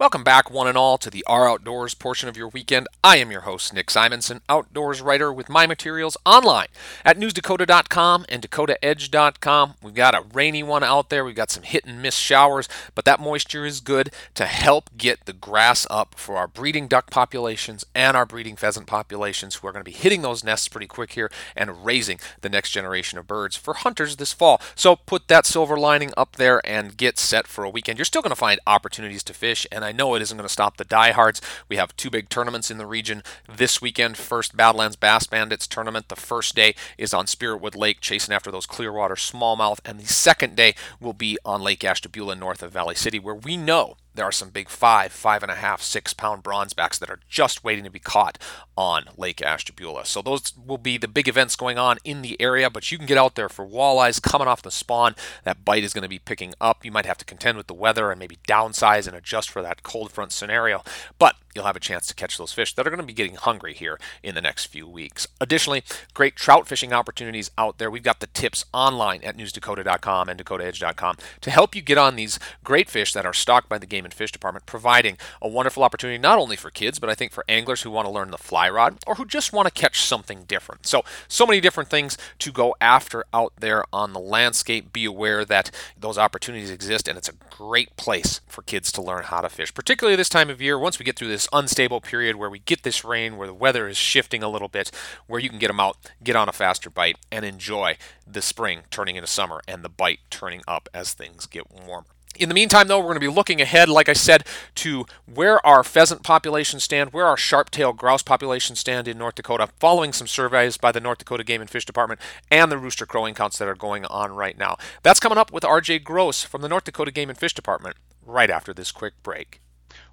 Welcome back, one and all, to the Our Outdoors portion of your weekend. I am your host, Nick Simonson, outdoors writer with my materials online at newsdakota.com and dakotaedge.com. We've got a rainy one out there. We've got some hit and miss showers, but that moisture is good to help get the grass up for our breeding duck populations and our breeding pheasant populations who are going to be hitting those nests pretty quick here and raising the next generation of birds for hunters this fall. So put that silver lining up there and get set for a weekend. You're still going to find opportunities to fish, and I I know it isn't going to stop the diehards. We have two big tournaments in the region this weekend. First, Badlands Bass Bandits tournament. The first day is on Spiritwood Lake, chasing after those Clearwater smallmouth, and the second day will be on Lake Ashtabula north of Valley City, where we know there are some big five, five and a half, six pound bronze backs that are just waiting to be caught on Lake Ashtabula. So those will be the big events going on in the area, but you can get out there for walleyes coming off the spawn. That bite is going to be picking up. You might have to contend with the weather and maybe downsize and adjust for that cold front scenario, but you'll have a chance to catch those fish that are going to be getting hungry here in the next few weeks. Additionally, great trout fishing opportunities out there. We've got the tips online at newsdakota.com and dakotaedge.com to help you get on these great fish that are stocked by the Game and Fish Department, providing a wonderful opportunity not only for kids, but I think for anglers who want to learn the fly rod or who just want to catch something different. So, so many different things to go after out there on the landscape. Be aware that those opportunities exist and it's a great place for kids to learn how to fish, particularly this time of year. Once we get through this unstable period where we get this rain, where the weather is shifting a little bit, where you can get them out, get on a faster bite, and enjoy the spring turning into summer and the bite turning up as things get warmer. In the meantime, though, we're going to be looking ahead, like I said, to where our pheasant populations stand, where our sharp-tailed grouse populations stand in North Dakota, following some surveys by the North Dakota Game and Fish Department and the rooster crowing counts that are going on right now. That's coming up with RJ Gross from the North Dakota Game and Fish Department right after this quick break.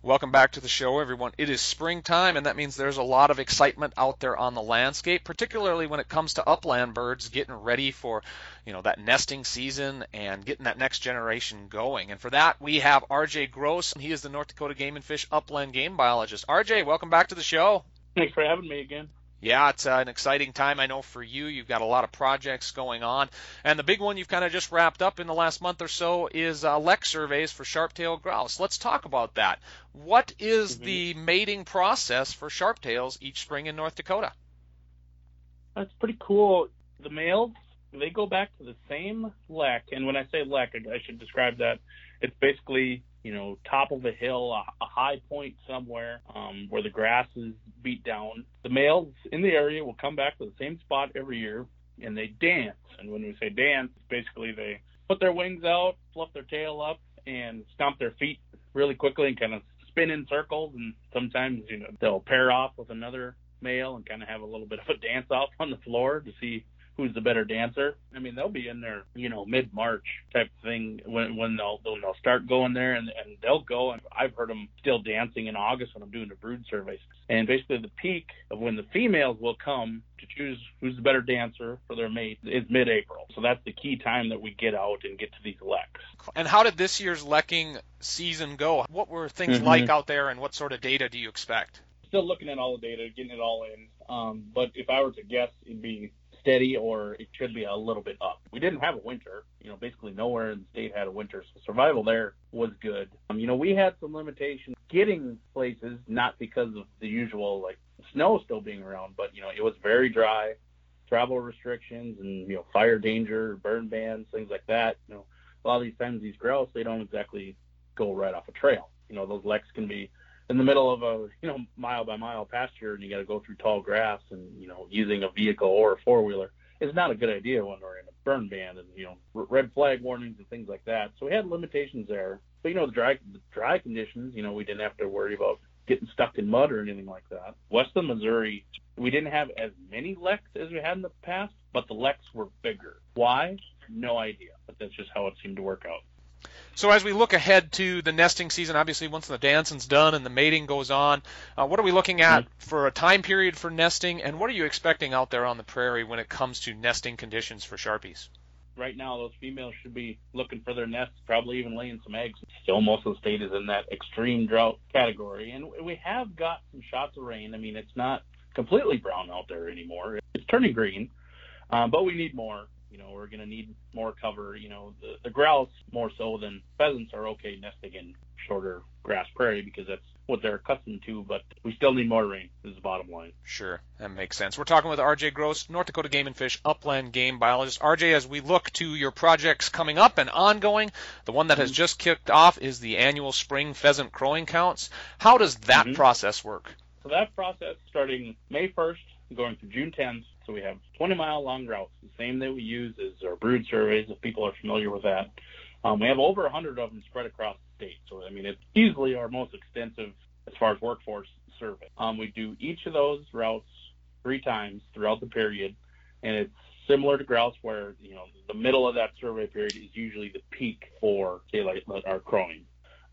Welcome back to the show, everyone. It is springtime, and that means there's a lot of excitement out there on the landscape, particularly when it comes to upland birds getting ready for, you know, that nesting season and getting that next generation going. And for that, we have RJ Gross. And he is the North Dakota Game and Fish upland game biologist. RJ, welcome back to the show. Thanks for having me again. Yeah, it's uh, an exciting time. I know for you, you've got a lot of projects going on. And the big one you've kind of just wrapped up in the last month or so is uh, lek surveys for sharp-tailed grouse. Let's talk about that. What is mm-hmm. the mating process for sharp-tails each spring in North Dakota? That's pretty cool. The males, they go back to the same lek. And when I say lek, I should describe that. It's basically you know, top of a hill, a, a high point somewhere um, where the grass is beat down. The males in the area will come back to the same spot every year and they dance. And when we say dance, basically they put their wings out, fluff their tail up, and stomp their feet really quickly and kind of spin in circles. And sometimes, you know, they'll pair off with another male and kind of have a little bit of a dance off on the floor to see who's the better dancer. I mean, they'll be in there, you know, mid March type thing when when they'll when they'll start going there, and and they'll go. And I've heard them still dancing in August when I'm doing the brood surveys. And basically, the peak of when the females will come to choose who's the better dancer for their mate is mid-April. So that's the key time that we get out and get to these leks. And how did this year's lekking season go? What were things mm-hmm. like out there, and what sort of data do you expect? Still looking at all the data, getting it all in. Um, but if I were to guess, it'd be steady or it could be a little bit up. We didn't have a winter. You know, basically nowhere in the state had a winter, so survival there was good. Um, you know, we had some limitations getting places, not because of the usual like snow still being around, but you know, it was very dry, travel restrictions and you know, fire danger, burn bans, things like that. You know, a lot of these times these grouse they don't exactly go right off a trail. You know, those leks can be in the middle of a you know mile by mile pasture and you got to go through tall grass and you know using a vehicle or a four wheeler is not a good idea when we're in a burn ban and you know red flag warnings and things like that. So we had limitations there. But you know the dry the dry conditions, you know we didn't have to worry about getting stuck in mud or anything like that. West of Missouri, we didn't have as many leks as we had in the past, but the leks were bigger. Why? No idea. But that's just how it seemed to work out. So as we look ahead to the nesting season, obviously once the dancing's done and the mating goes on, uh, what are we looking at mm-hmm. for a time period for nesting, and what are you expecting out there on the prairie when it comes to nesting conditions for sharpies? Right now, those females should be looking for their nests, probably even laying some eggs. Still, most of the state is in that extreme drought category, and we have got some shots of rain. I mean, it's not completely brown out there anymore; it's turning green, um, but we need more You know, we're going to need more cover. You know, the, the grouse more so than pheasants are okay nesting in shorter grass prairie because that's what they're accustomed to, but we still need more rain, is the bottom line. Sure, that makes sense. We're talking with RJ Gross, North Dakota Game and Fish upland game biologist. RJ, as we look to your projects coming up and ongoing, the one that has mm-hmm. just kicked off is the annual spring pheasant crowing counts. How does that mm-hmm. process work? So that process starting May 1st, going through June 10th. So we have 20 mile long routes, the same that we use as our brood surveys, if people are familiar with that. Um, we have over 100 of them spread across the state. So, I mean, it's easily our most extensive as far as workforce survey. Um, we do each of those routes three times throughout the period, and it's similar to grouse where, you know, the middle of that survey period is usually the peak for daylight our crowing.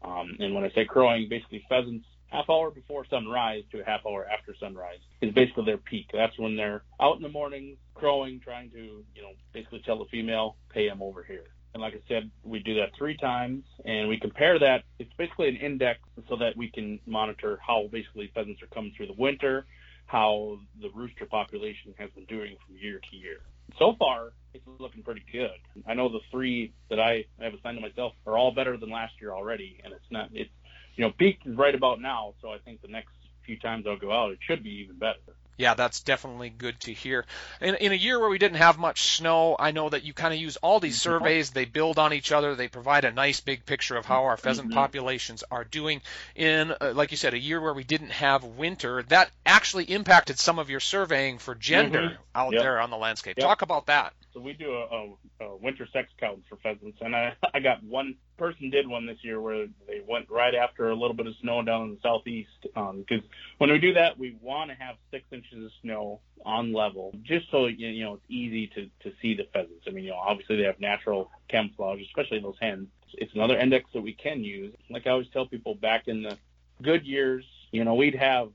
Um, and when I say crowing, basically pheasants half hour before sunrise to a half hour after sunrise is basically their peak. That's when they're out in the morning crowing, trying to, you know, basically tell the female, pay them over here. And like I said, we do that three times and we compare that. It's basically an index so that we can monitor how basically pheasants are coming through the winter, how the rooster population has been doing from year to year. So far, it's looking pretty good. I know the three that I have assigned to myself are all better than last year already, and it's not. It's you know, peak is right about now, so I think the next few times I'll go out, it should be even better. Yeah, that's definitely good to hear. In, in a year where we didn't have much snow, I know that you kind of use all these mm-hmm. surveys. They build on each other. They provide a nice big picture of how our pheasant mm-hmm. populations are doing. In, uh, like you said, a year where we didn't have winter, that actually impacted some of your surveying for gender mm-hmm. out yep. there on the landscape. Yep. Talk about that. So we do a, a, a winter sex count for pheasants, and I, I got one person did one this year where they went right after a little bit of snow down in the southeast. Because um, when we do that, we want to have six inches of snow on level, just so you know it's easy to to see the pheasants. I mean, you know, obviously they have natural camouflage, especially those hens. It's another index that we can use. Like I always tell people, back in the good years, you know, we'd have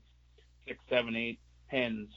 six, seven, eight hens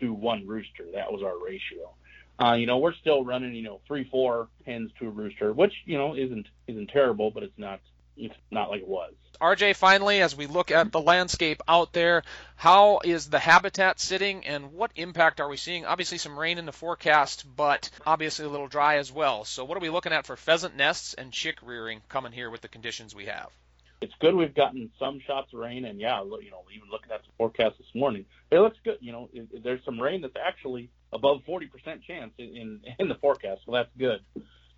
to one rooster. That was our ratio. Uh, you know, we're still running, you know, three, four hens to a rooster, which you know isn't isn't terrible, but it's not it's not like it was. RJ, finally, as we look at the landscape out there, how is the habitat sitting, and what impact are we seeing? Obviously, some rain in the forecast, but obviously a little dry as well. So, what are we looking at for pheasant nests and chick rearing coming here with the conditions we have? It's good we've gotten some shots of rain, and yeah, you know, even looking at the forecast this morning, it looks good. You know, there's some rain that's actually above 40% chance in in the forecast, so that's good.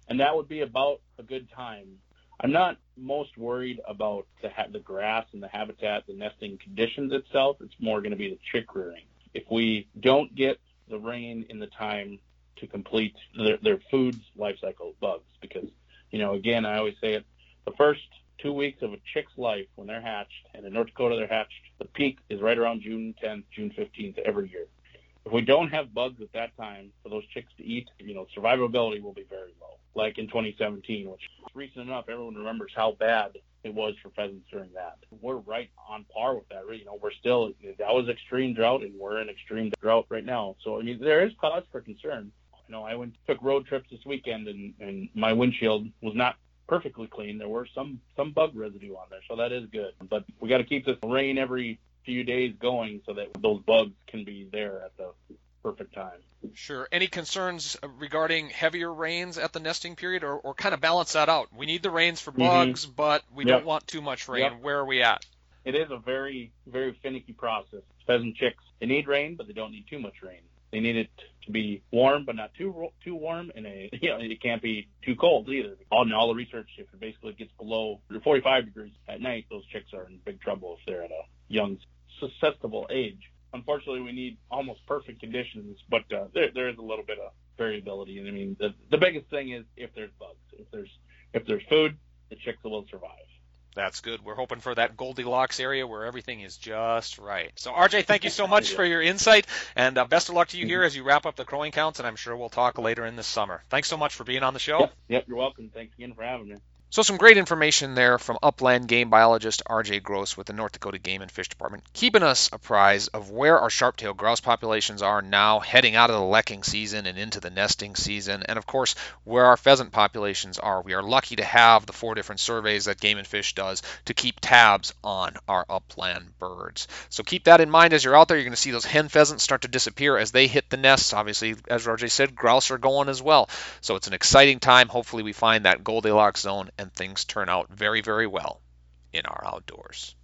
And that would be about a good time. I'm not most worried about the ha- the grass and the habitat, the nesting conditions itself. It's more going to be the chick rearing. If we don't get the rain in the time to complete their, their food life cycle bugs, because you know, again, I always say it, the first two weeks of a chick's life when they're hatched, and in North Dakota they're hatched. The peak is right around June 10th, June 15th every year. If we don't have bugs at that time for those chicks to eat, you know, survivability will be very low. Like in 2017, which recent enough, everyone remembers how bad it was for pheasants during that. We're right on par with that. You know, we're still that was extreme drought, and we're in extreme drought right now. So I mean, there is cause for concern. You know, I went took road trips this weekend, and and my windshield was not perfectly clean. There were some some bug residue on there, so that is good. But we got to keep this rain every few days going so that those bugs can be there at the perfect time. Sure. Any concerns regarding heavier rains at the nesting period, or, or kind of balance that out? We need the rains for mm-hmm. bugs, mm-hmm. but we yep. don't want too much rain. Yep. Where are we at? It is a very, very finicky process. Pheasant chicks, they need rain, but they don't need too much rain. They need it to be warm, but not too too warm, and a, you know it can't be too cold either. All in all the research, if it basically gets below 45 degrees at night, those chicks are in big trouble if they're at a young, susceptible age. Unfortunately, we need almost perfect conditions, but uh, there there is a little bit of variability. And I mean, the the biggest thing is if there's bugs, if there's if there's food, the chicks will survive. That's good. We're hoping for that Goldilocks area where everything is just right. So, RJ, thank you so much for your insight, and uh, best of luck to you here as you wrap up the crowing counts, and I'm sure we'll talk later in the summer. Thanks so much for being on the show. Yep, yep you're welcome. Thanks again for having me. So, some great information there from upland game biologist RJ Gross with the North Dakota Game and Fish Department, keeping us apprised of where our sharp-tailed grouse populations are now heading out of the lekking season and into the nesting season, and of course, where our pheasant populations are. We are lucky to have the four different surveys that Game and Fish does to keep tabs on our upland birds. So, keep that in mind as you're out there. You're going to see those hen pheasants start to disappear as they hit the nests. Obviously, as RJ said, grouse are going as well. So, it's an exciting time. Hopefully, we find that Goldilocks zone and things turn out very, very well in our outdoors.